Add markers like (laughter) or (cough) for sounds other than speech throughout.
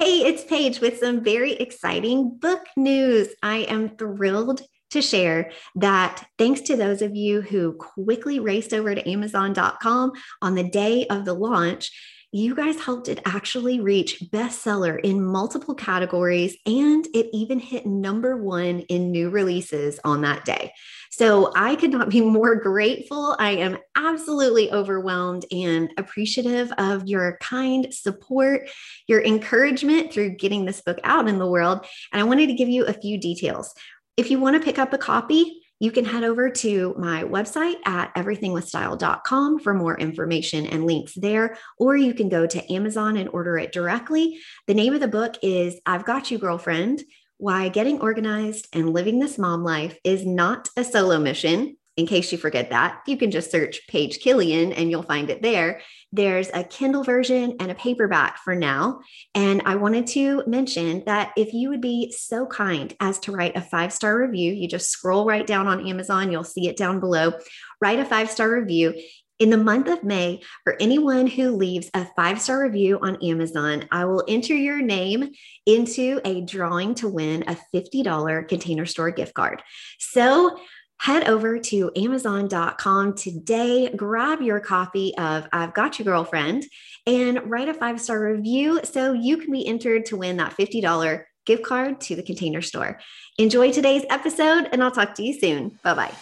Hey, it's Paige with some very exciting book news. I am thrilled to share that thanks to those of you who quickly raced over to Amazon.com on the day of the launch, you guys helped it actually reach bestseller in multiple categories, and it even hit number one in new releases on that day. So I could not be (laughs) more grateful. I am absolutely overwhelmed and appreciative of your kind support, your encouragement through getting this book out in the world. And I wanted to give you a few details. If you want to pick up a copy, you can head over to my website at everythingwithstyle.com for more information and links there, or you can go to Amazon and order it directly. The name of the book is I've Got You, Girlfriend Why Getting Organized and Living This Mom Life is Not a Solo Mission. In case you forget that, you can just search Paige Killian and you'll find it there. There's a Kindle version and a paperback for now. And I wanted to mention that if you would be so kind as to write a five star review, you just scroll right down on Amazon, you'll see it down below. Write a five star review. In the month of May, for anyone who leaves a five star review on Amazon, I will enter your name into a drawing to win a $50 container store gift card. So head over to Amazon.com today, grab your copy of I've Got your Girlfriend, and write a five star review so you can be entered to win that $50 gift card to the container store. Enjoy today's episode, and I'll talk to you soon. Bye bye.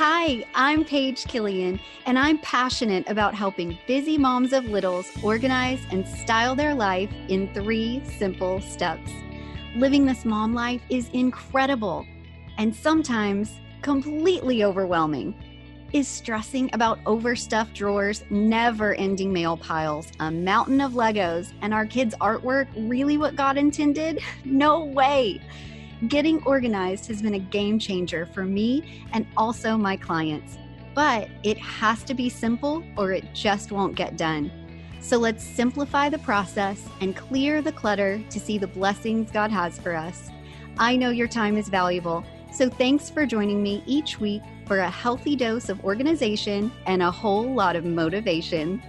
Hi, I'm Paige Killian, and I'm passionate about helping busy moms of littles organize and style their life in three simple steps living this mom life is incredible and sometimes completely overwhelming. Is stressing about overstuffed drawers, never ending mail piles, a mountain of Legos, and our kids' artwork really what God intended? (laughs) No way. Getting organized has been a game changer for me and also my clients. But it has to be simple or it just won't get done. So let's simplify the process and clear the clutter to see the blessings God has for us. I know your time is valuable, so thanks for joining me each week for a healthy dose of organization and a whole lot of motivation.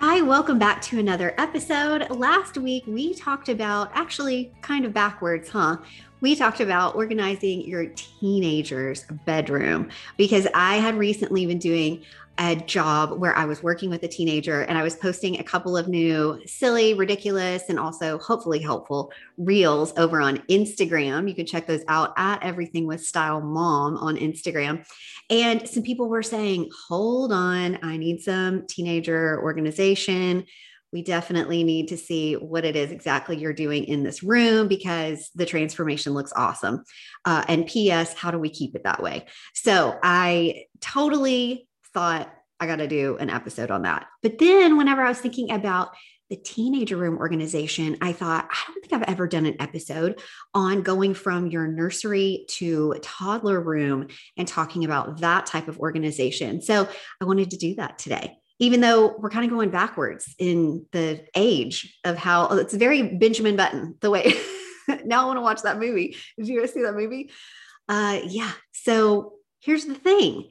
Hi, welcome back to another episode. Last week we talked about actually kind of backwards, huh? We talked about organizing your teenager's bedroom because I had recently been doing a job where I was working with a teenager and I was posting a couple of new silly, ridiculous, and also hopefully helpful reels over on Instagram. You can check those out at Everything with Style Mom on Instagram. And some people were saying, hold on, I need some teenager organization. We definitely need to see what it is exactly you're doing in this room because the transformation looks awesome. Uh, and P.S., how do we keep it that way? So I totally thought I got to do an episode on that. But then whenever I was thinking about the teenager room organization, I thought, I don't think I've ever done an episode on going from your nursery to toddler room and talking about that type of organization. So I wanted to do that today. Even though we're kind of going backwards in the age of how oh, it's very Benjamin Button, the way (laughs) now I want to watch that movie. Did you guys see that movie? Uh, yeah. So here's the thing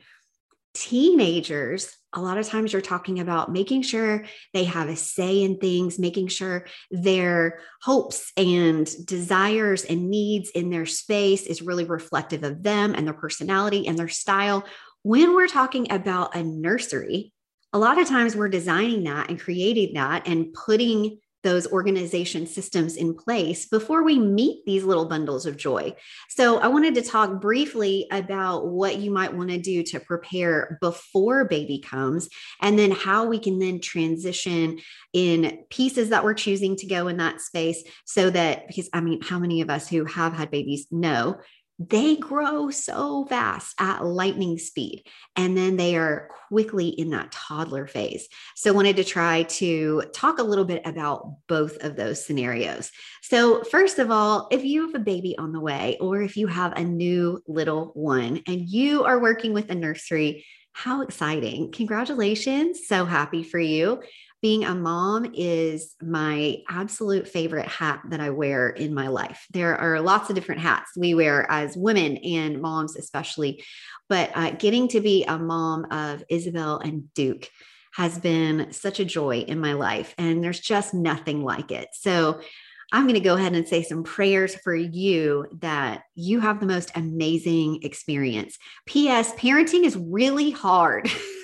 teenagers, a lot of times you're talking about making sure they have a say in things, making sure their hopes and desires and needs in their space is really reflective of them and their personality and their style. When we're talking about a nursery, a lot of times we're designing that and creating that and putting those organization systems in place before we meet these little bundles of joy. So, I wanted to talk briefly about what you might want to do to prepare before baby comes, and then how we can then transition in pieces that we're choosing to go in that space so that, because I mean, how many of us who have had babies know they grow so fast at lightning speed and then they are quickly in that toddler phase. So wanted to try to talk a little bit about both of those scenarios. So first of all if you have a baby on the way or if you have a new little one and you are working with a nursery how exciting. Congratulations. So happy for you being a mom is my absolute favorite hat that I wear in my life. There are lots of different hats we wear as women and moms, especially, but uh, getting to be a mom of Isabel and Duke has been such a joy in my life, and there's just nothing like it. So, I'm going to go ahead and say some prayers for you that you have the most amazing experience. P.S. Parenting is really hard. (laughs)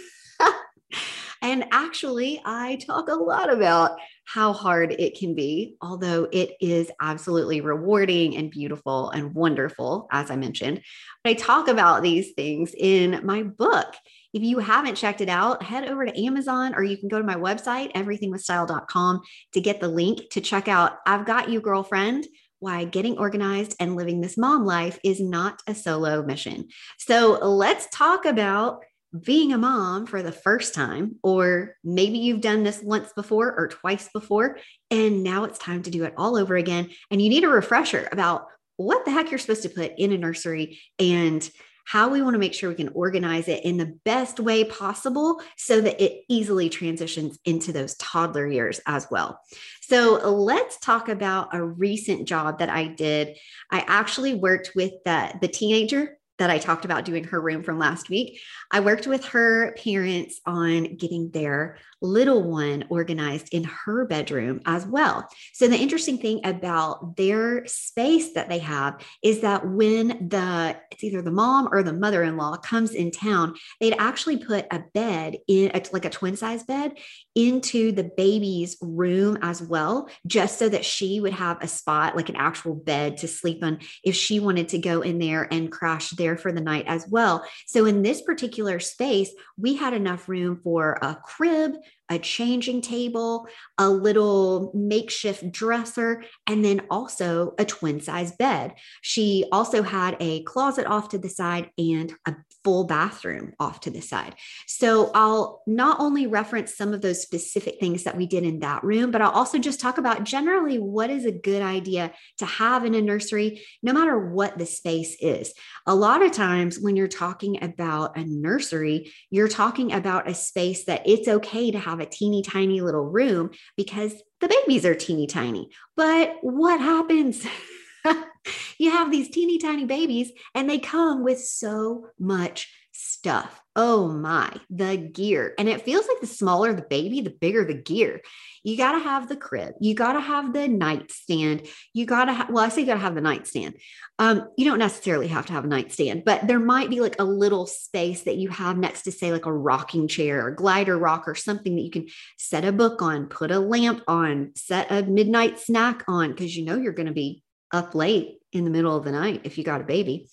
And actually, I talk a lot about how hard it can be, although it is absolutely rewarding and beautiful and wonderful, as I mentioned. But I talk about these things in my book. If you haven't checked it out, head over to Amazon or you can go to my website, everythingwithstyle.com, to get the link to check out I've Got You, Girlfriend why getting organized and living this mom life is not a solo mission. So let's talk about being a mom for the first time, or maybe you've done this once before or twice before, and now it's time to do it all over again. And you need a refresher about what the heck you're supposed to put in a nursery and how we want to make sure we can organize it in the best way possible so that it easily transitions into those toddler years as well. So, let's talk about a recent job that I did. I actually worked with the, the teenager that I talked about doing her room from last week. I worked with her parents on getting their little one organized in her bedroom as well. So, the interesting thing about their space that they have is that when the it's either the mom or the mother in law comes in town, they'd actually put a bed in a, like a twin size bed into the baby's room as well, just so that she would have a spot, like an actual bed to sleep on if she wanted to go in there and crash there for the night as well. So, in this particular space, we had enough room for a crib, a changing table, a little makeshift dresser, and then also a twin size bed. She also had a closet off to the side and a full bathroom off to the side. So I'll not only reference some of those specific things that we did in that room, but I'll also just talk about generally what is a good idea to have in a nursery, no matter what the space is. A lot of times when you're talking about a nursery, you're talking about a space that it's okay to have a teeny tiny little room because the babies are teeny tiny. But what happens? (laughs) (laughs) you have these teeny tiny babies and they come with so much stuff. Oh my, the gear. And it feels like the smaller the baby, the bigger the gear. You got to have the crib. You got to have the nightstand. You got to have, well, I say you got to have the nightstand. Um, you don't necessarily have to have a nightstand, but there might be like a little space that you have next to, say, like a rocking chair or glider rock or something that you can set a book on, put a lamp on, set a midnight snack on, because you know you're going to be up late in the middle of the night if you got a baby.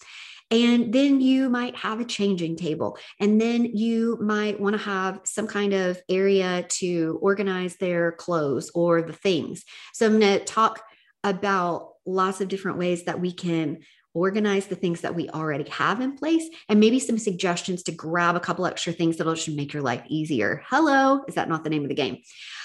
And then you might have a changing table. And then you might want to have some kind of area to organize their clothes or the things. So I'm going to talk about lots of different ways that we can organize the things that we already have in place and maybe some suggestions to grab a couple extra things that'll just make your life easier. Hello, is that not the name of the game?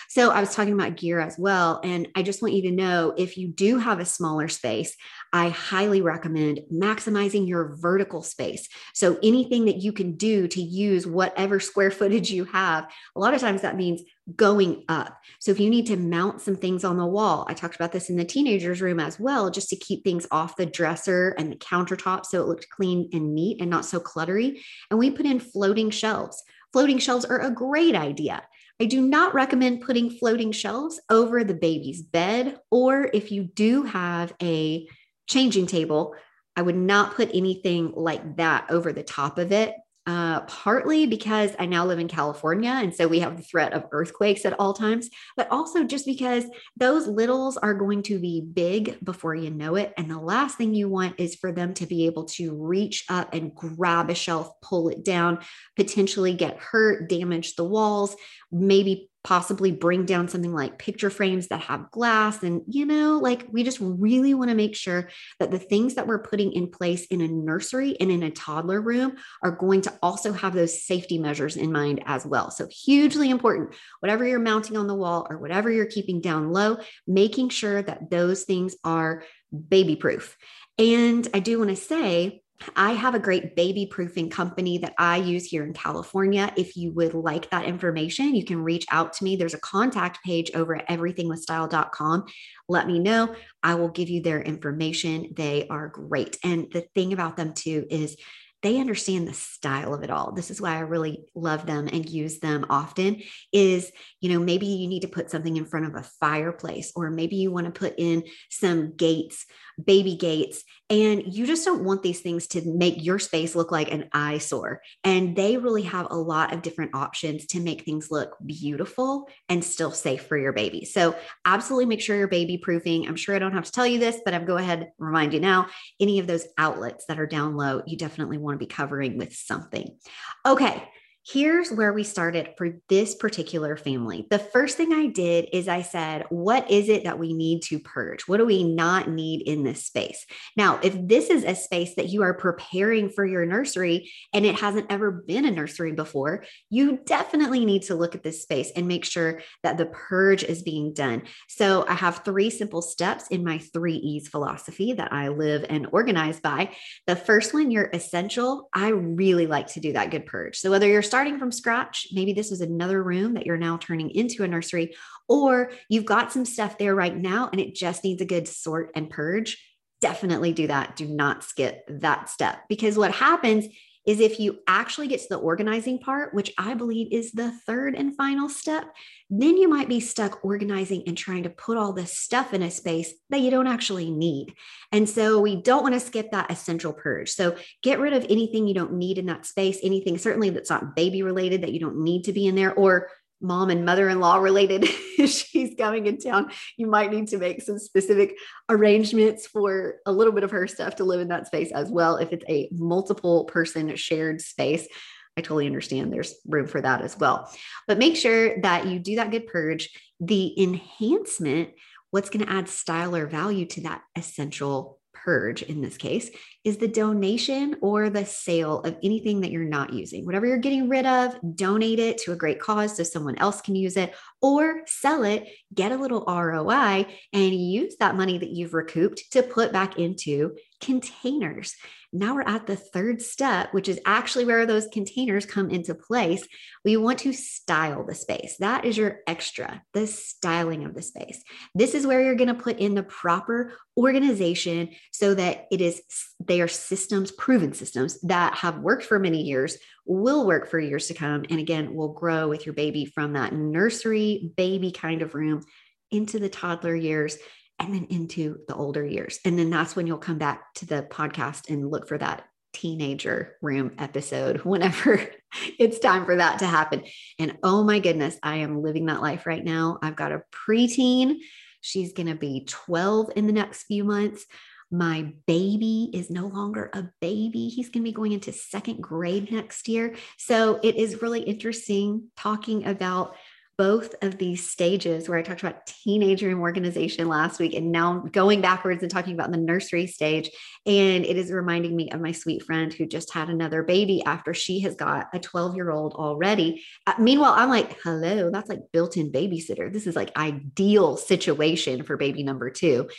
So I was talking about gear as well. And I just want you to know if you do have a smaller space, I highly recommend maximizing your vertical space. So anything that you can do to use whatever square footage you have, a lot of times that means going up. So if you need to mount some things on the wall, I talked about this in the teenagers room as well, just to keep things off the dresser and the countertop so it looked clean and neat and not so cluttery. And we put in floating shelves. Floating shelves are a great idea. I do not recommend putting floating shelves over the baby's bed, or if you do have a changing table, I would not put anything like that over the top of it uh, partly because I now live in California. And so we have the threat of earthquakes at all times, but also just because those littles are going to be big before you know it. And the last thing you want is for them to be able to reach up and grab a shelf, pull it down, potentially get hurt, damage the walls, maybe possibly bring down something like picture frames that have glass. And, you know, like we just really want to make sure that the things that we're putting in place in a nursery and in a toddler room are going to also have those safety measures in mind as well. So, hugely important, whatever you're mounting on the wall or whatever you're keeping down low, making sure that those things are baby proof. And I do want to say, I have a great baby proofing company that I use here in California. If you would like that information, you can reach out to me. There's a contact page over at everythingwithstyle.com. Let me know. I will give you their information. They are great. And the thing about them too is they understand the style of it all. This is why I really love them and use them often is, you know, maybe you need to put something in front of a fireplace or maybe you want to put in some gates baby gates. And you just don't want these things to make your space look like an eyesore. And they really have a lot of different options to make things look beautiful and still safe for your baby. So, absolutely make sure you're baby proofing. I'm sure I don't have to tell you this, but I'm go ahead remind you now. Any of those outlets that are down low, you definitely want to be covering with something. Okay. Here's where we started for this particular family. The first thing I did is I said, What is it that we need to purge? What do we not need in this space? Now, if this is a space that you are preparing for your nursery and it hasn't ever been a nursery before, you definitely need to look at this space and make sure that the purge is being done. So, I have three simple steps in my three E's philosophy that I live and organize by. The first one, your essential. I really like to do that good purge. So, whether you're starting starting from scratch, maybe this is another room that you're now turning into a nursery, or you've got some stuff there right now and it just needs a good sort and purge, definitely do that. Do not skip that step because what happens is if you actually get to the organizing part, which I believe is the third and final step, then you might be stuck organizing and trying to put all this stuff in a space that you don't actually need. And so we don't want to skip that essential purge. So get rid of anything you don't need in that space, anything certainly that's not baby related that you don't need to be in there, or mom and mother-in-law related (laughs) she's coming in town you might need to make some specific arrangements for a little bit of her stuff to live in that space as well if it's a multiple person shared space. I totally understand there's room for that as well. But make sure that you do that good purge. The enhancement what's going to add style or value to that essential purge in this case is the donation or the sale of anything that you're not using. Whatever you're getting rid of, donate it to a great cause so someone else can use it or sell it, get a little ROI, and use that money that you've recouped to put back into containers. Now we're at the third step, which is actually where those containers come into place. We want to style the space. That is your extra, the styling of the space. This is where you're going to put in the proper organization so that it is they are systems, proven systems that have worked for many years, will work for years to come, and again, will grow with your baby from that nursery baby kind of room into the toddler years and then into the older years. And then that's when you'll come back to the podcast and look for that teenager room episode (laughs) whenever it's time for that to happen. And oh my goodness, I am living that life right now. I've got a preteen. She's going to be 12 in the next few months. My baby is no longer a baby. He's going to be going into second grade next year. So it is really interesting talking about both of these stages where I talked about teenage room organization last week and now going backwards and talking about the nursery stage. And it is reminding me of my sweet friend who just had another baby after she has got a 12 year old already. Uh, meanwhile, I'm like, hello, that's like built in babysitter. This is like ideal situation for baby number two.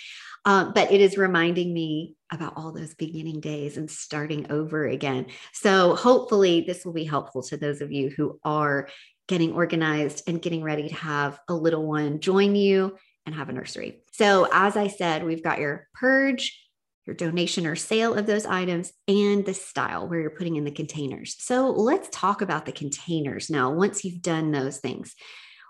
Um, but it is reminding me about all those beginning days and starting over again. So hopefully, this will be helpful to those of you who are getting organized and getting ready to have a little one join you and have a nursery. So, as I said, we've got your purge, your donation or sale of those items, and the style where you're putting in the containers. So, let's talk about the containers now once you've done those things.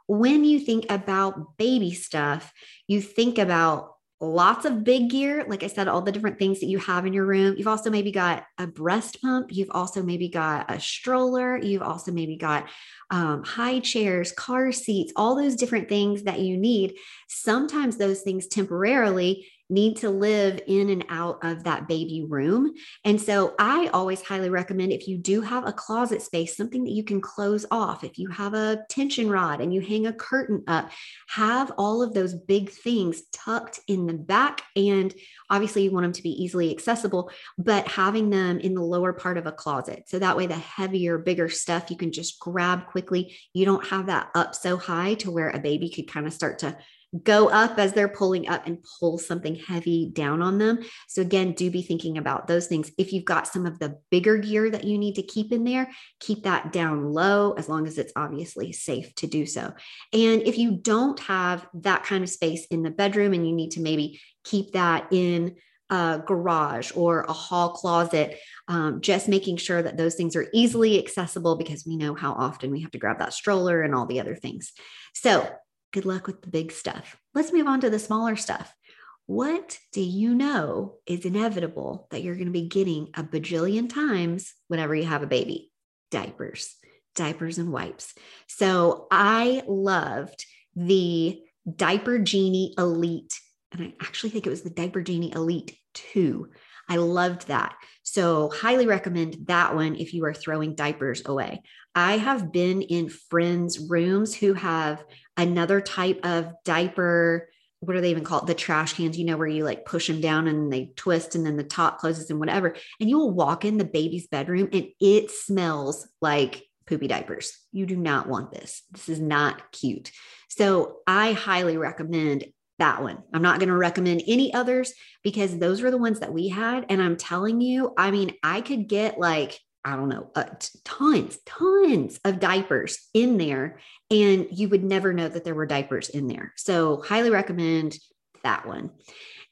When you think about baby stuff, you think about lots of big gear. Like I said, all the different things that you have in your room. You've also maybe got a breast pump. You've also maybe got a stroller. You've also maybe got um, high chairs, car seats, all those different things that you need. Sometimes those things temporarily need to live in and out of that baby room. And so I always highly recommend if you do have a closet space, something that you can close off, if you have a tension rod and you hang a curtain up, have all of those big things tucked in the back. And obviously, you want them to be easily accessible, but having them in the lower part of a closet. So that way, the heavier, bigger stuff you can just grab quickly. You don't have that up so high to where a baby could kind of start to go up as they're pulling up and pull something heavy down on them. So, again, do be thinking about those things. If you've got some of the bigger gear that you need to keep in there, keep that down low as long as it's obviously safe to do so. And if you don't have that kind of space in the bedroom and you need to maybe keep that in a garage or a hall closet, um, just making sure that those things are easily accessible because we know how often we have to grab that stroller and all the other things. So, Good luck with the big stuff. Let's move on to the smaller stuff. What do you know is inevitable that you're going to be getting a bajillion times whenever you have a baby? Diapers, diapers and wipes. So I loved the Diaper Genie Elite, and I actually think it was the Diaper Genie Elite 2. I loved that. So, highly recommend that one if you are throwing diapers away. I have been in friends' rooms who have another type of diaper. What are they even called? The trash cans, you know, where you like push them down and they twist and then the top closes and whatever. And you will walk in the baby's bedroom and it smells like poopy diapers. You do not want this. This is not cute. So I highly recommend that one. I'm not going to recommend any others because those were the ones that we had. And I'm telling you, I mean, I could get like, I don't know, uh, tons, tons of diapers in there, and you would never know that there were diapers in there. So, highly recommend that one.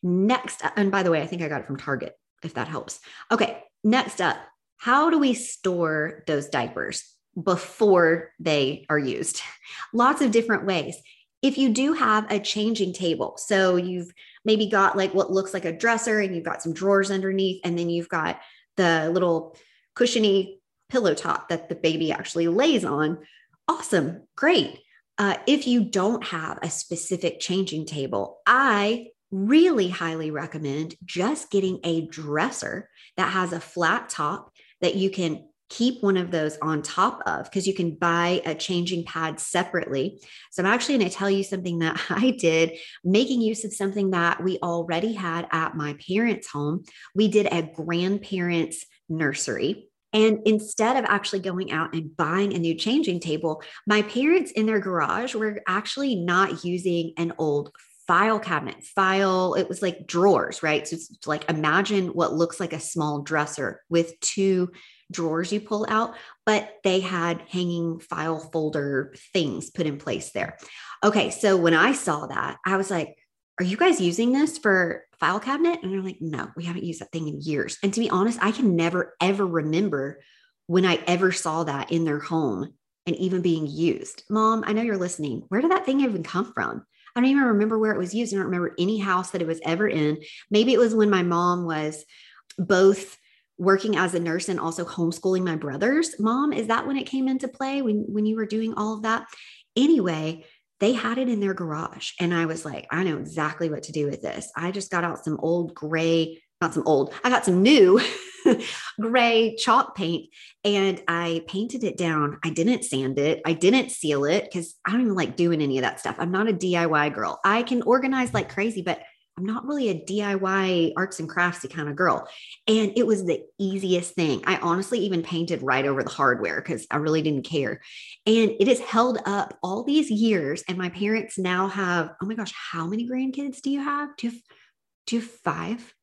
Next, uh, and by the way, I think I got it from Target, if that helps. Okay, next up, how do we store those diapers before they are used? (laughs) Lots of different ways if you do have a changing table, so you've maybe got like what looks like a dresser and you've got some drawers underneath, and then you've got the little cushiony pillow top that the baby actually lays on. Awesome, great. Uh, if you don't have a specific changing table, I really highly recommend just getting a dresser that has a flat top that you can keep one of those on top of because you can buy a changing pad separately. So I'm actually going to tell you something that (laughs) I did, making use of something that we already had at my parents' home. We did a grandparents' nursery. And instead of actually going out and buying a new changing table, my parents in their garage were actually not using an old file cabinet file it was like drawers right so it's like imagine what looks like a small dresser with two drawers you pull out, but they had hanging file folder things put in place there. Okay, so when I saw that, I was like, are you guys using this for file cabinet? And they're like, no, we haven't used that thing in years. And to be honest, I can never ever remember when I ever saw that in their home and even being used. Mom, I know you're listening. Where did that thing even come from? I don't even remember where it was used. I don't remember any house that it was ever in. Maybe it was when my mom was both working as a nurse and also homeschooling my brothers mom is that when it came into play when when you were doing all of that anyway they had it in their garage and i was like i know exactly what to do with this i just got out some old gray got some old, I got some new (laughs) gray chalk paint and I painted it down. I didn't sand it, I didn't seal it because I don't even like doing any of that stuff. I'm not a DIY girl. I can organize like crazy, but I'm not really a DIY arts and craftsy kind of girl. And it was the easiest thing. I honestly even painted right over the hardware because I really didn't care. And it has held up all these years. And my parents now have, oh my gosh, how many grandkids do you have? Do you have, do you have five?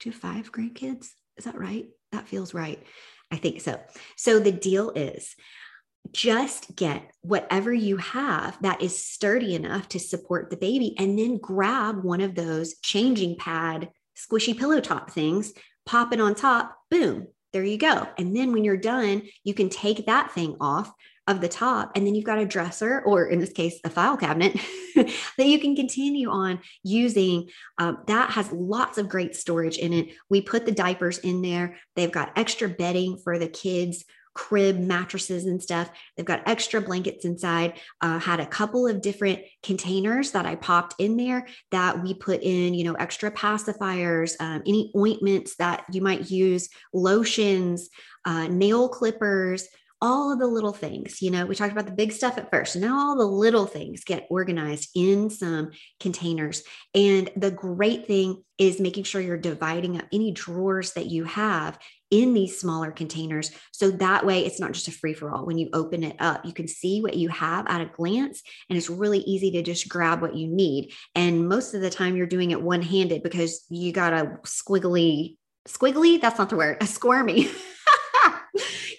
Do you have five grandkids? Is that right? That feels right. I think so. So the deal is just get whatever you have that is sturdy enough to support the baby and then grab one of those changing pad squishy pillow top things pop it on top boom there you go. And then when you're done you can take that thing off of the top and then you've got a dresser or in this case a file cabinet (laughs) that you can continue on using. Um, that has lots of great storage in it. We put the diapers in there. They've got extra bedding for the kids crib mattresses and stuff. They've got extra blankets inside. Uh, had a couple of different containers that I popped in there that we put in, you know, extra pacifiers, um, any ointments that you might use, lotions, uh, nail clippers, all of the little things, you know, we talked about the big stuff at first. Now all the little things get organized in some containers. And the great thing is making sure you're dividing up any drawers that you have in these smaller containers. So that way it's not just a free for all. When you open it up, you can see what you have at a glance, and it's really easy to just grab what you need. And most of the time you're doing it one handed because you got a squiggly, squiggly, that's not the word, a (laughs) squirmy.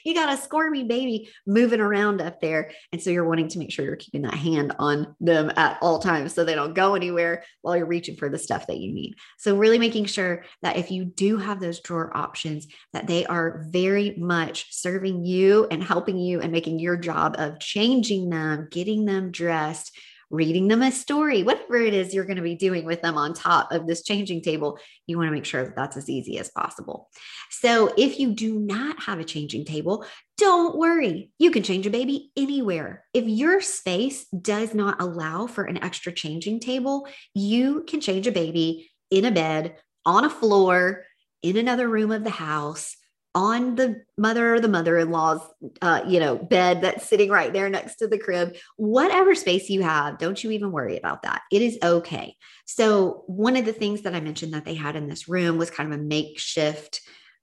You got a squirmy baby moving around up there. And so you're wanting to make sure you're keeping that hand on them at all times so they don't go anywhere while you're reaching for the stuff that you need. So, really making sure that if you do have those drawer options, that they are very much serving you and helping you and making your job of changing them, getting them dressed reading them a story, whatever it is you're going to be doing with them on top of this changing table, you want to make sure that that's as easy as possible. So if you do not have a changing table, don't worry. You can change a baby anywhere. If your space does not allow for an extra changing table, you can change a baby in a bed, on a floor, in another room of the house on the mother or the mother-in-law's uh, you know bed that's sitting right there next to the crib whatever space you have don't you even worry about that. It is okay. So one of the things that i mentioned that they had in this room was kind of a makeshift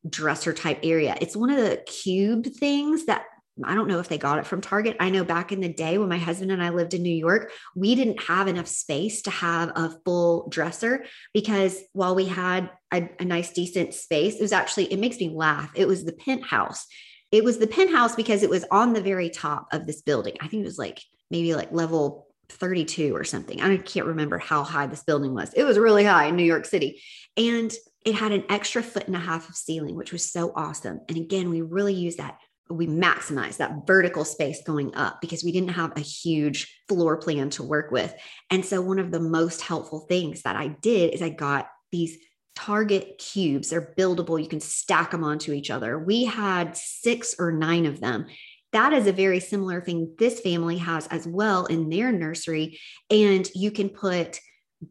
dresser type area. It's one of the cube things that I don't know if they got it from Target. I know back in the day when my husband and I lived in New York, we didn't have enough space to have a full dresser because while we had a, a, nice, decent space, it was actually, it makes me laugh. It was the penthouse. It was the penthouse because it was on the very top of this building. I think it was like maybe like level 32 or something. I can't remember how high this building was. It was really high in New York City. And it had an extra foot and a half of ceiling, which was so awesome. And again, we really use that we maximize that vertical space going up because we didn't have a huge floor plan to work with. And so, one of the most helpful things that I did is I got these Target cubes. They're buildable, you can stack them onto each other. We had six or nine of them. That is a very similar thing this family has as well in their nursery. And you can put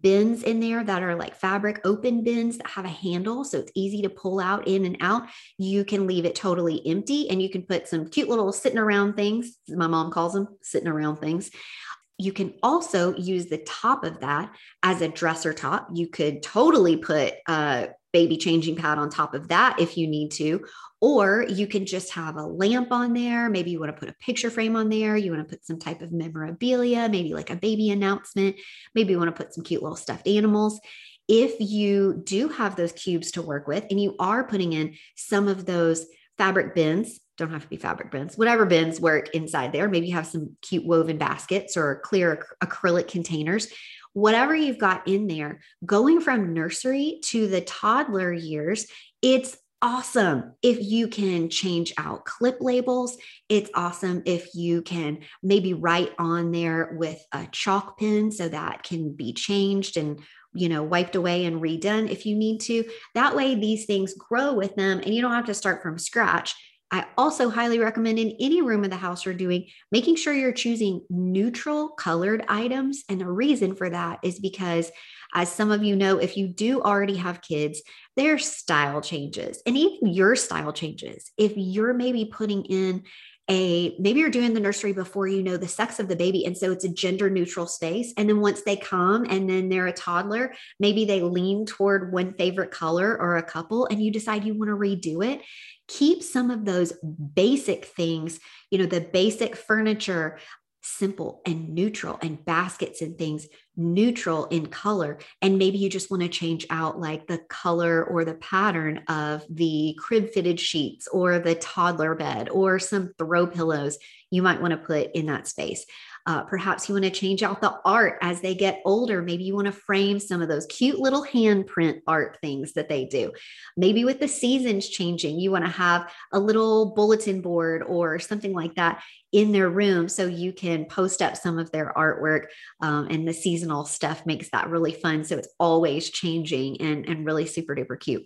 bins in there that are like fabric open bins that have a handle so it's easy to pull out in and out. You can leave it totally empty and you can put some cute little sitting around things my mom calls them sitting around things. You can also use the top of that as a dresser top. You could totally put a baby changing pad on top of that if you need to or you can just have a lamp on there. Maybe you want to put a picture frame on there. You want to put some type of memorabilia, maybe like a baby announcement. Maybe you want to put some cute little stuffed animals. If you do have those cubes to work with and you are putting in some of those fabric bins, don't have to be fabric bins, whatever bins work inside there. Maybe you have some cute woven baskets or clear ac- acrylic containers whatever you've got in there, going from nursery to the toddler years, it's awesome if you can change out clip labels. It's awesome if you can maybe write on there with a chalk pen so that can be changed and you know wiped away and redone if you need to. That way these things grow with them and you don't have to start from scratch. I also highly recommend in any room of the house you're doing, making sure you're choosing neutral colored items. And the reason for that is because As some of you know, if you do already have kids, their style changes and even your style changes. If you're maybe putting in a maybe you're doing the nursery before you know the sex of the baby and so it's a gender neutral space and then once they come and then they're a toddler maybe they lean toward one favorite color or a couple and you decide you want to redo it keep some of those basic things you know the basic furniture simple and neutral and baskets and things neutral in color. And maybe you just want to change out like the color or the pattern of the crib fitted sheets or the toddler bed or some throw pillows you might want to put in that space uh, perhaps you want to change out the art as they get older. Maybe you want to frame some of those cute little handprint art things that they do. Maybe with the seasons changing, you want to have a little bulletin board or something like that in their room so you can post up some of their artwork. Um, and the seasonal stuff makes that really fun. So it's always changing and, and really super duper cute.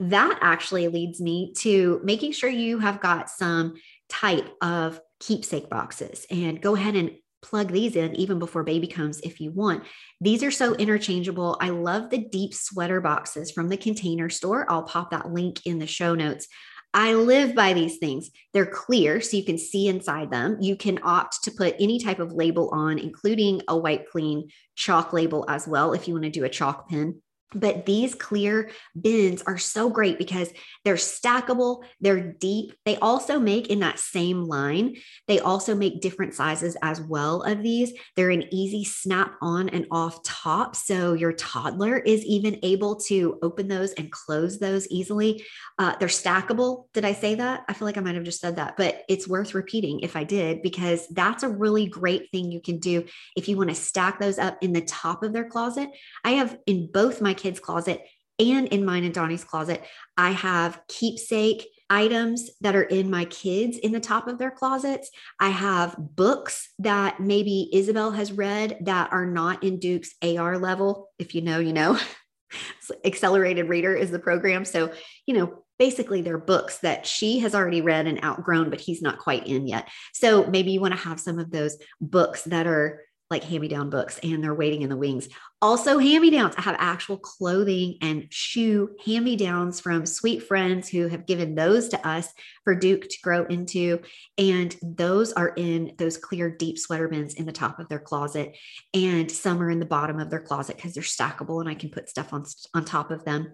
That actually leads me to making sure you have got some type of keepsake boxes and go ahead and plug these in even before baby comes if you want. These are so interchangeable. I love the deep sweater boxes from the container store. I'll pop that link in the show notes. I live by these things. They're clear, so you can see inside them. You can opt to put any type of label on, including a white clean chalk label as well, if you want to do a chalk pen. But these clear bins are so great because they're stackable, they're deep. They also make in that same line, they also make different sizes as well of these. They're an easy snap on and off top. So your toddler is even able to open those and close those easily. Uh, they're stackable. Did I say that? I feel like I might have just said that, but it's worth repeating if I did, because that's a really great thing you can do if you want to stack those up in the top of their closet. I have in both my kids' closet and in mine and Donnie's closet, I have keepsake items that are in my kids in the top of their closets. I have books that maybe Isabel has read that are not in Duke's AR level. If you know, you know. (laughs) Accelerated Reader is the program. So, you know, basically they're books that she has already read and outgrown, but he's not quite in yet. So maybe you want to have some of those books that are like hand me down books and they're waiting in the wings. Also, hand me downs. I have actual clothing and shoe hand me downs from sweet friends who have given those to us for Duke to grow into. And those are in those clear, deep sweater bins in the top of their closet. And some are in the bottom of their closet because they're stackable and I can put stuff on, on top of them.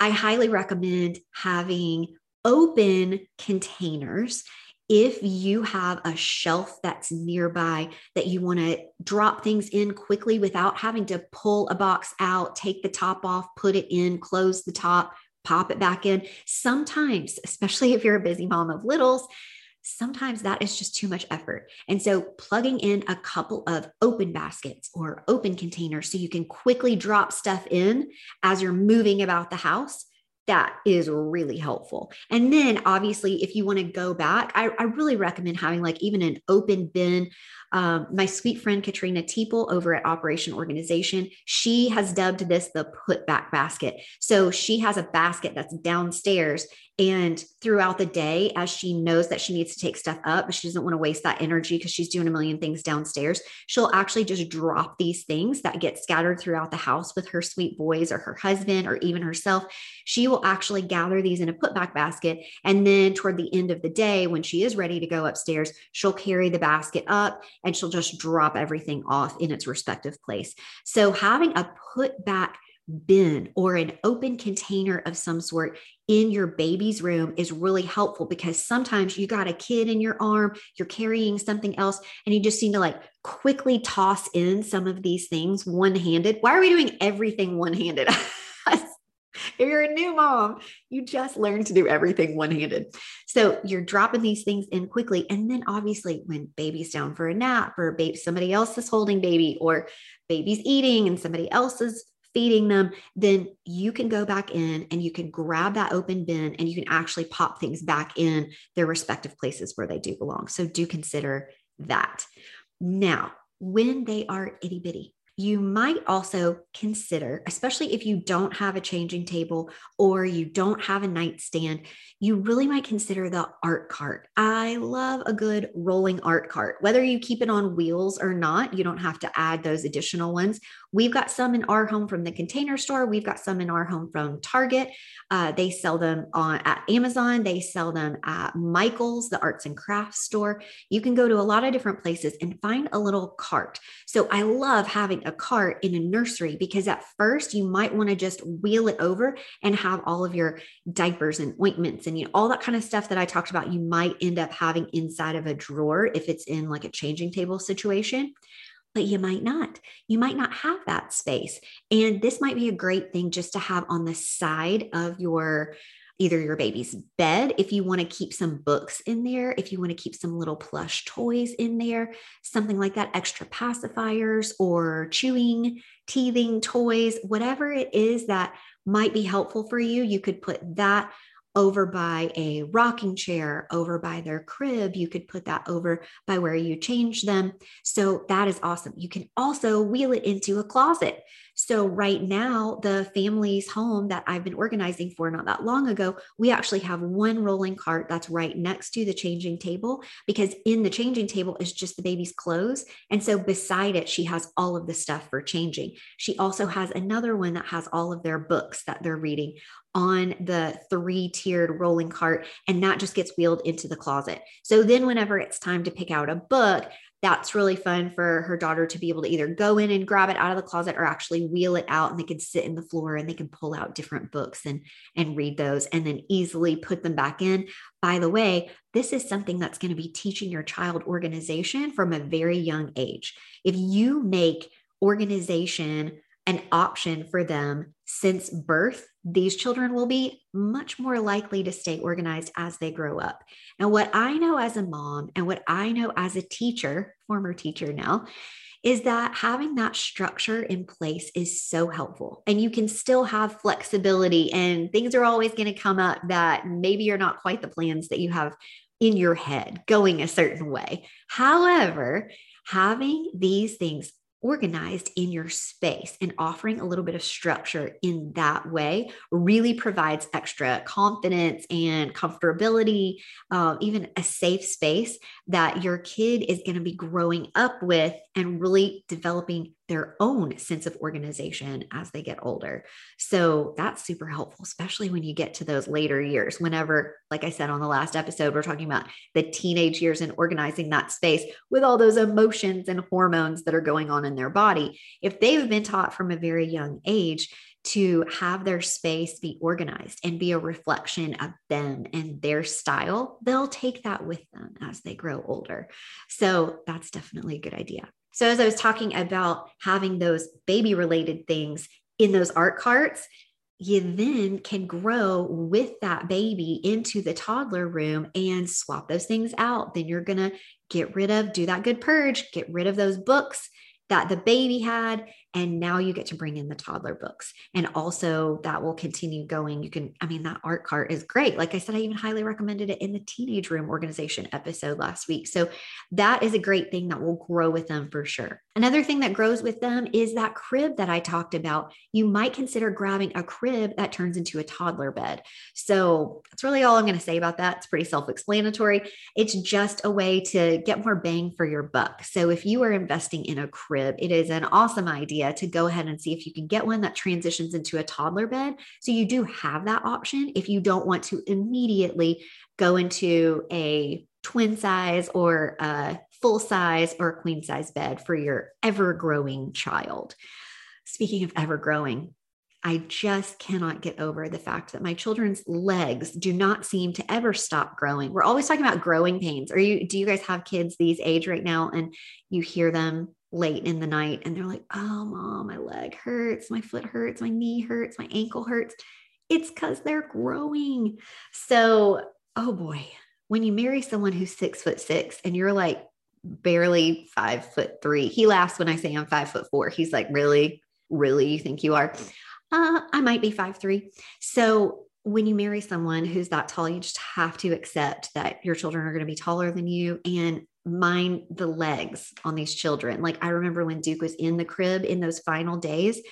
I highly recommend having open containers if you have a shelf that's nearby that you want to drop things in quickly without having to pull a box out, take the top off, put it in, close the top, pop it back in. Sometimes, especially if you're a busy mom of littles, sometimes that is just too much effort. And so, plugging in a couple of open baskets or open containers so you can quickly drop stuff in as you're moving about the house that is really helpful. And then obviously, if you want to go back, I, I, really recommend having like even an open bin. Um, my sweet friend Katrina Teeple over at Operation Organization, she has dubbed this the put back basket. So she has a basket that's downstairs and throughout the day, as she knows that she needs to take stuff up, but she doesn't want to waste that energy because she's doing a million things downstairs, she'll actually just drop these things that get scattered throughout the house with her sweet boys or her husband or even herself. She will actually gather these in a put back basket. And then toward the end of the day, when she is ready to go upstairs, she'll carry the basket up and she'll just drop everything off in its respective place. So having a put back bin or an open container of some sort in your baby's room is really helpful because sometimes you got a kid in your arm, you're carrying something else, and you just seem to like quickly toss in some of these things one handed. Why are we doing everything one handed? (laughs) (laughs) if you're a new mom, you just learn to do everything one handed. So you're dropping these things in quickly. And then obviously, when baby's down for a nap or baby, somebody else is holding baby or baby's eating and somebody else is feeding them, then you can go back in and you can grab that open bin and you can actually pop things back in their respective places where they do belong. So do consider that. Now, when they are itty bitty, you might also consider, especially if you don't have a changing table or you don't have a nightstand, you really might consider the art cart. I love a good rolling art cart. Whether you keep it on wheels or not, you don't have to add those additional ones. We've got some in our home from the container store. We've got some in our home from Target. Uh, they sell them on at Amazon. They sell them at Michael's, the arts and crafts store. You can go to a lot of different places and find a little cart. So I love having a cart in a nursery because at first you might want to just wheel it over and have all of your diapers and ointments and you know all that kind of stuff that I talked about. You might end up having inside of a drawer if it's in like a changing table situation but you might not. You might not have that space. And this might be a great thing just to have on the side of your either your baby's bed if you want to keep some books in there, if you want to keep some little plush toys in there, something like that, extra pacifiers or chewing, teething toys, whatever it is that might be helpful for you, you could put that over by a rocking chair, over by their crib. You could put that over by where you change them. So that is awesome. You can also wheel it into a closet. So, right now, the family's home that I've been organizing for not that long ago, we actually have one rolling cart that's right next to the changing table because in the changing table is just the baby's clothes. And so, beside it, she has all of the stuff for changing. She also has another one that has all of their books that they're reading on the three tiered rolling cart, and that just gets wheeled into the closet. So, then whenever it's time to pick out a book, that's really fun for her daughter to be able to either go in and grab it out of the closet or actually wheel it out and they can sit in the floor and they can pull out different books and and read those and then easily put them back in. By the way this is something that's going to be teaching your child organization from a very young age. If you make organization an option for them since birth, these children will be much more likely to stay organized as they grow up. And what I know as a mom and what I know as a teacher, former teacher now, is that having that structure in place is so helpful. And you can still have flexibility, and things are always going to come up that maybe you're not quite the plans that you have in your head going a certain way. However, having these things organized in your space and offering a little bit of structure in that way really provides extra confidence and comfortability, uh, even a safe space that your kid is going to be growing up with and really developing their own sense of organization as they get older. So that's super helpful, especially when you get to those later years. Whenever, like I said on the last episode, we're talking about the teenage years and organizing that space with all those emotions and hormones that are going on in their body. If they've been taught from a very young age, to have their space be organized and be a reflection of them and their style, they'll take that with them as they grow older. So that's definitely a good idea. So, as I was talking about having those baby related things in those art carts, you then can grow with that baby into the toddler room and swap those things out. Then you're going to get rid of, do that good purge, get rid of those books that the baby had and now you get to bring in the toddler books. And also that will continue going. You can i mean that art cart is great. Like i said i even highly recommended it in the teenage room organization episode last week. So that is a great thing that will grow with them for sure. Another thing that grows with them is that crib that i talked about. You might consider grabbing a crib that turns into a toddler bed. So that's really all i'm going to say about that. It's pretty self-explanatory. It's just a way to get more bang for your buck. So if you are investing in a crib it is an awesome idea to go ahead and see if you can get one that transitions into a toddler bed. So you do have that option if you don't want to immediately go into a twin size or a full size or queen size bed for your ever growing child. Speaking of ever growing, I just cannot get over the fact that my children's legs do not seem to ever stop growing. We're always talking about growing pains. Are you do you guys have kids these age right now and you hear them late in the night and they're like, oh, mom, my leg hurts, my foot hurts, my knee hurts, my ankle hurts. It's because they're growing. So, oh boy, when you marry someone who's six foot six and you're like barely five foot three, he laughs when I say I'm five foot four. He's like, really? Really? You think you are? Uh, I might be five three. So, when you marry someone who's that tall, you just have to accept that your children are going to be taller than you. And mind the legs on these children. Like I remember when Duke was in the crib in those final days,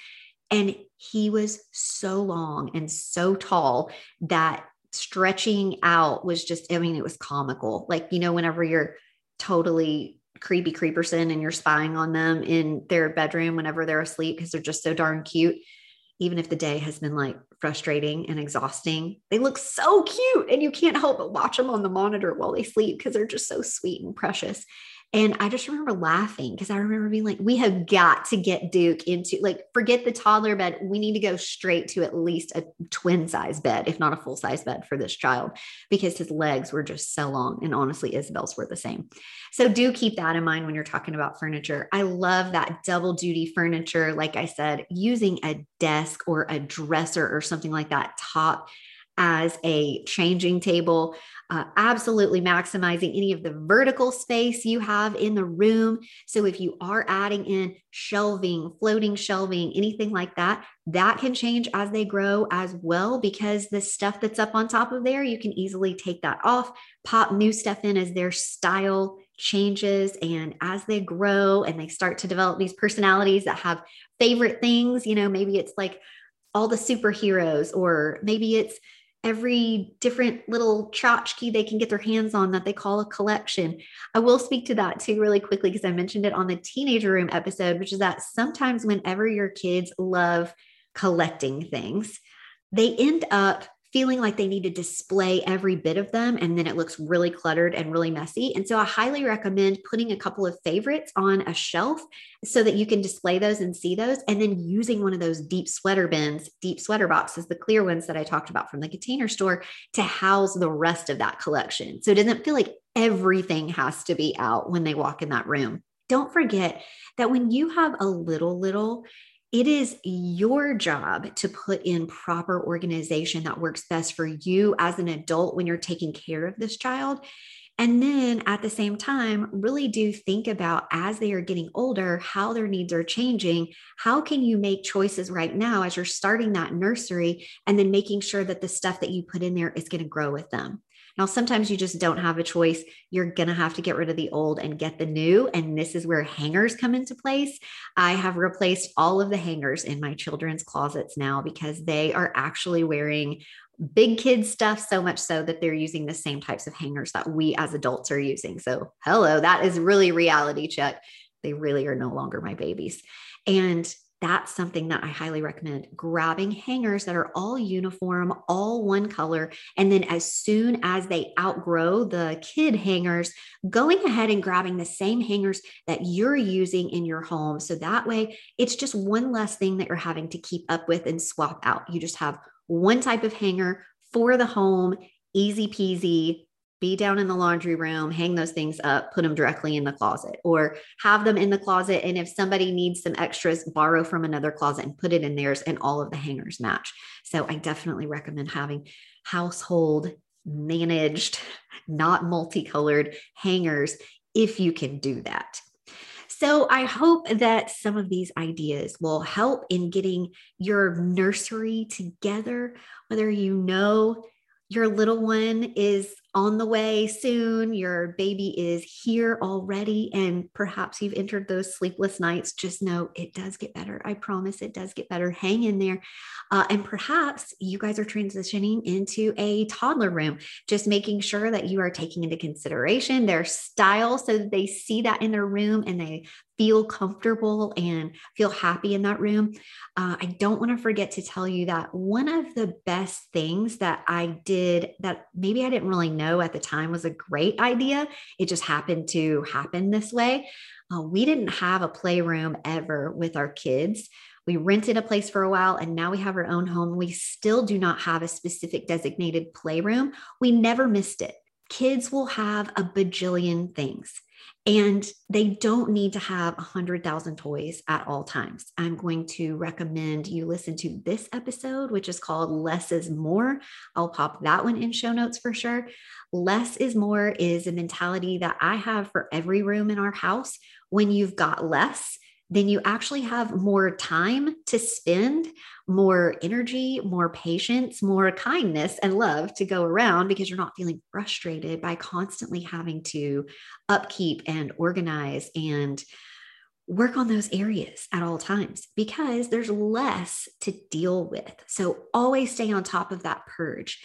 and he was so long and so tall that stretching out was just, I mean, it was comical. Like, you know, whenever you're totally creepy creeperson and you're spying on them in their bedroom whenever they're asleep because they're just so darn cute even if the day has been like frustrating and exhausting. They look so cute and you can't help but watch them on the monitor while they sleep because they're just so sweet and precious and I just remember laughing because I remember being like, we have got to get Duke into like, forget the toddler bed. We need to go straight to at least a twin size bed, if not a full size bed for this child, because his legs were just so long. And honestly, Isabel's were the same. So do keep that in mind when you're talking about furniture. I love that double duty furniture. Like I said, using a desk or a dresser or something like that top as a changing table uh, absolutely maximizing any of the vertical space you have in the room. So if you are adding in shelving, floating shelving, anything like that, that can change as they grow as well because the stuff that's up on top of there, you can easily take that off, pop new stuff in as their style changes and as they grow and they start to develop these personalities that have favorite things, you know, maybe it's like all the superheroes or maybe it's every different little tchotchke they can get their hands on that they call a collection. I will speak to that too really quickly because I mentioned it on the teenager room episode, which is that sometimes whenever your kids love collecting things, they end up feeling like they need to display every bit of them and then it looks really cluttered and really messy. And so I highly recommend putting a couple of favorites on a shelf so that you can display those and see those and then using one of those deep sweater bins, deep sweater boxes, the clear ones that I talked about from the container store to house the rest of that collection. So it doesn't feel like everything has to be out when they walk in that room. Don't forget that when you have a little little it is your job to put in proper organization that works best for you as an adult when you're taking care of this child. And then at the same time, really do think about as they are getting older, how their needs are changing. How can you make choices right now as you're starting that nursery and then making sure that the stuff that you put in there is going to grow with them? Now, sometimes you just don't have a choice. You're going to have to get rid of the old and get the new. And this is where hangers come into place. I have replaced all of the hangers in my children's closets now because they are actually wearing big kids stuff so much so that they're using the same types of hangers that we as adults are using. So, hello, that is really reality check. They really are no longer my babies. And that's something that I highly recommend grabbing hangers that are all uniform, all one color. And then as soon as they outgrow the kid hangers, going ahead and grabbing the same hangers that you're using in your home. So that way it's just one less thing that you're having to keep up with and swap out. You just have one type of hanger for the home, easy peasy, be down in the laundry room, hang those things up, put them directly in the closet, or have them in the closet. And if somebody needs some extras, borrow from another closet and put it in theirs, and all of the hangers match. So I definitely recommend having household managed, not multicolored hangers if you can do that. So I hope that some of these ideas will help in getting your nursery together, whether you know your little one is on the way soon, your baby is here already, and perhaps you've entered those sleepless nights, just know it does get better. I promise it does get better. Hang in there. Uh, and perhaps you guys are transitioning into a toddler room, just making sure that you are taking into consideration their style so that they see that in their room and they feel comfortable and feel happy in that room. Uh, I don't want to forget to tell you that one of the best things that I did that maybe I didn't really know at the time was a great idea, it just happened to happen this way. Uh, we didn't have a playroom ever with our kids. We rented a place for a while and now we have our own home. We still do not have a specific designated playroom. We never missed it. Kids will have a bajillion things. And they don't need to have 100,000 toys at all times. I'm going to recommend you listen to this episode, which is called Less is More. I'll pop that one in show notes for sure. Less is more is a mentality that I have for every room in our house. When you've got less, then you actually have more time to spend, more energy, more patience, more kindness and love to go around because you're not feeling frustrated by constantly having to upkeep and organize and work on those areas at all times because there's less to deal with. So always stay on top of that purge.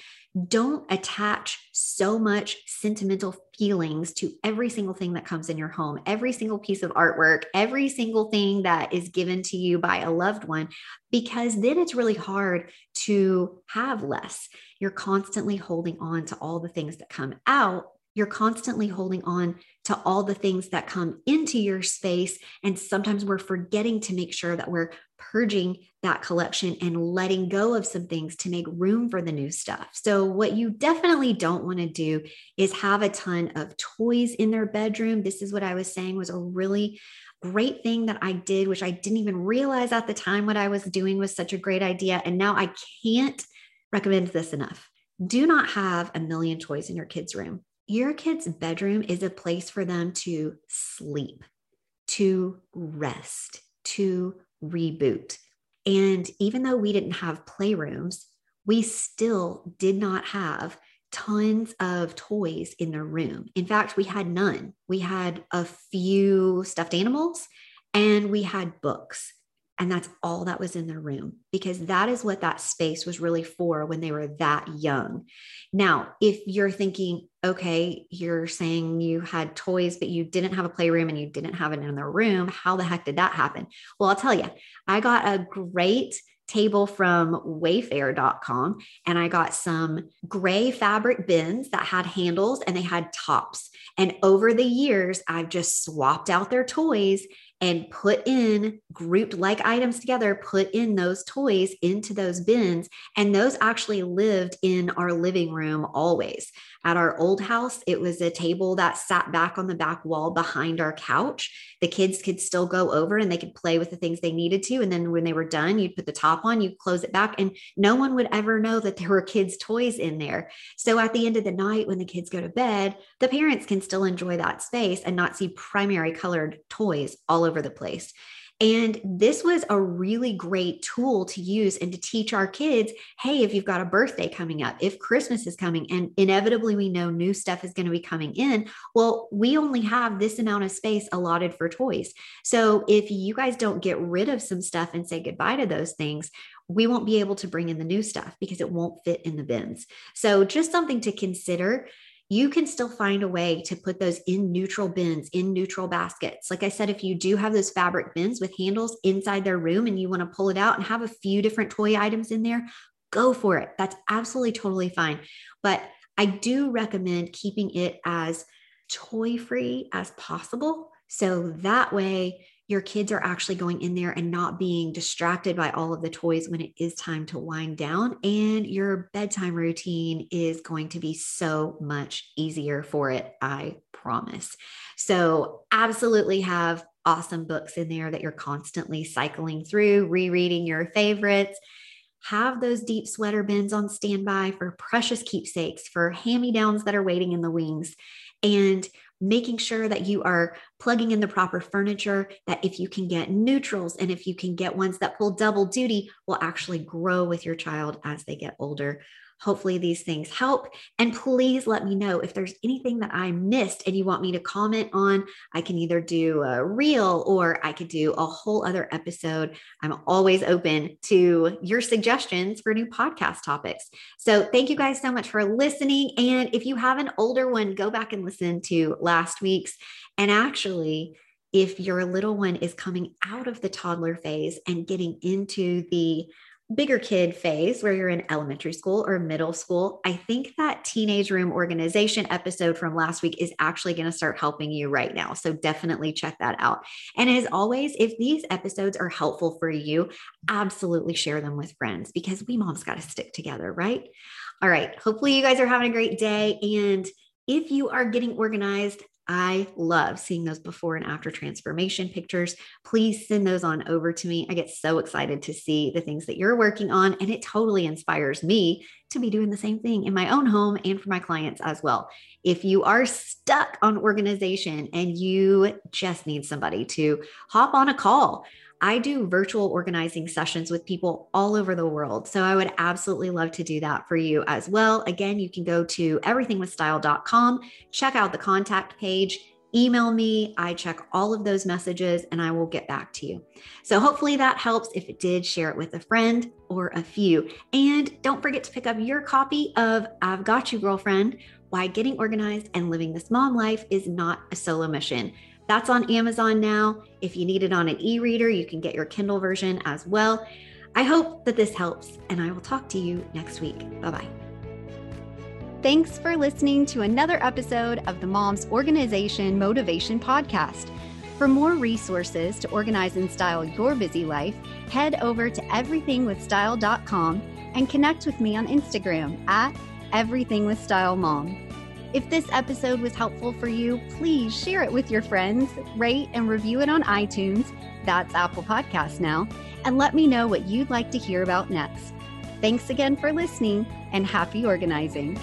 Don't attach so much sentimental feelings to every single thing that comes in your home, every single piece of artwork, every single thing that is given to you by a loved one, because then it's really hard to have less. You're constantly holding on to all the things that come out you're constantly holding on to all the things that come into your space. And sometimes we're forgetting to make sure that we're purging that collection and letting go of some things to make room for the new stuff. So, what you definitely don't want to do is have a ton of toys in their bedroom. This is what I was saying was a really great thing that I did, which I didn't even realize at the time what I was doing was such a great idea. And now I can't recommend this enough. Do not have a million toys in your kids' room your kid's bedroom is a place for them to sleep, to rest, to reboot. And even though we didn't have playrooms, we still did not have tons of toys in their room. In fact, we had none. We had a few stuffed animals and we had books. And that's all that was in their room because that is what that space was really for when they were that young. Now, if you're thinking, okay, you're saying you had toys, but you didn't have a playroom and you didn't have it in their room, how the heck did that happen? Well, I'll tell you, I got a great table from wayfair.com and I got some gray fabric bins that had handles and they had tops. And over the years, I've just swapped out their toys and put in grouped like items together, put in those toys into those bins. And those actually lived in our living room always. At our old house, it was a table that sat back on the back wall behind our couch. The kids could still go over and they could play with the things they needed to. And then when they were done, you'd put the top on, you'd close it back, and no one would ever know that there were kids' toys in there. So at the end of the night, when the kids go to bed, the parents can still enjoy that space and not see primary colored toys all over the place. And this was a really great tool to use and to teach our kids hey, if you've got a birthday coming up, if Christmas is coming, and inevitably we know new stuff is going to be coming in, well, we only have this amount of space allotted for toys. So if you guys don't get rid of some stuff and say goodbye to those things, we won't be able to bring in the new stuff because it won't fit in the bins. So just something to consider you can still find a way to put those in neutral bins, in neutral baskets. Like I said, if you do have those fabric bins with handles inside their room and you want to pull it out and have a few different toy items in there, go for it. That's absolutely totally fine. But I do recommend keeping it as toy free as possible. So that way your kids are actually going in there and not being distracted by all of the toys when it is time to wind down. And your bedtime routine is going to be so much easier for it, I promise. So, absolutely have awesome books in there that you're constantly cycling through, rereading your favorites. Have those deep sweater bins on standby for precious keepsakes, for hand me downs that are waiting in the wings. And making sure that you are plugging in the proper furniture, that if you can get neutrals and if you can get ones that pull double duty, will actually grow with your child as they get older. Hopefully, these things help. And please let me know if there's anything that I missed and you want me to comment on. I can either do a reel or I could do a whole other episode. I'm always open to your suggestions for new podcast topics. So, thank you guys so much for listening. And if you have an older one, go back and listen to last week's. And actually, if your little one is coming out of the toddler phase and getting into the bigger kid phase where you're in elementary school or middle school, I think that teenage room organization episode from last week is actually going to start helping you right now. So definitely check that out. And as always, if these episodes are helpful for you, absolutely share them with friends because we moms got to stick together, right? All right. Hopefully, you guys are having a great day. And if you are getting organized, I love seeing those before and after transformation pictures. Please send those on over to me. I get so excited to see the things that you're working on, and it totally inspires me to be doing the same thing in my own home and for my clients as well. If you are stuck on organization and you just need somebody to hop on a call, I do virtual organizing sessions with people all over the world. So I would absolutely love to do that for you as well. Again, you can go to everythingwithstyle.com, check out the contact page. email me. I check all of those messages and I will get back to you. So hopefully that helps. If it did, share it with a friend or a few. And don't forget to pick up your copy of I've Got You, Girlfriend Why Getting Organized and Living This Mom Life is Not a Solo Mission. That's on Amazon now. If you need it on an e reader, you can get your Kindle version as well. I hope that this helps, and I will talk to you next week. Bye bye. Thanks for listening to another episode of the Mom's Organization Motivation Podcast. For more resources to organize and style your busy life, head over to everythingwithstyle.com and connect with me on Instagram at everythingwithstylemom. If this episode was helpful for you, please share it with your friends, rate and review it on iTunes, that's Apple Podcasts now, and let me know what you'd like to hear about next. Thanks again for listening and happy organizing.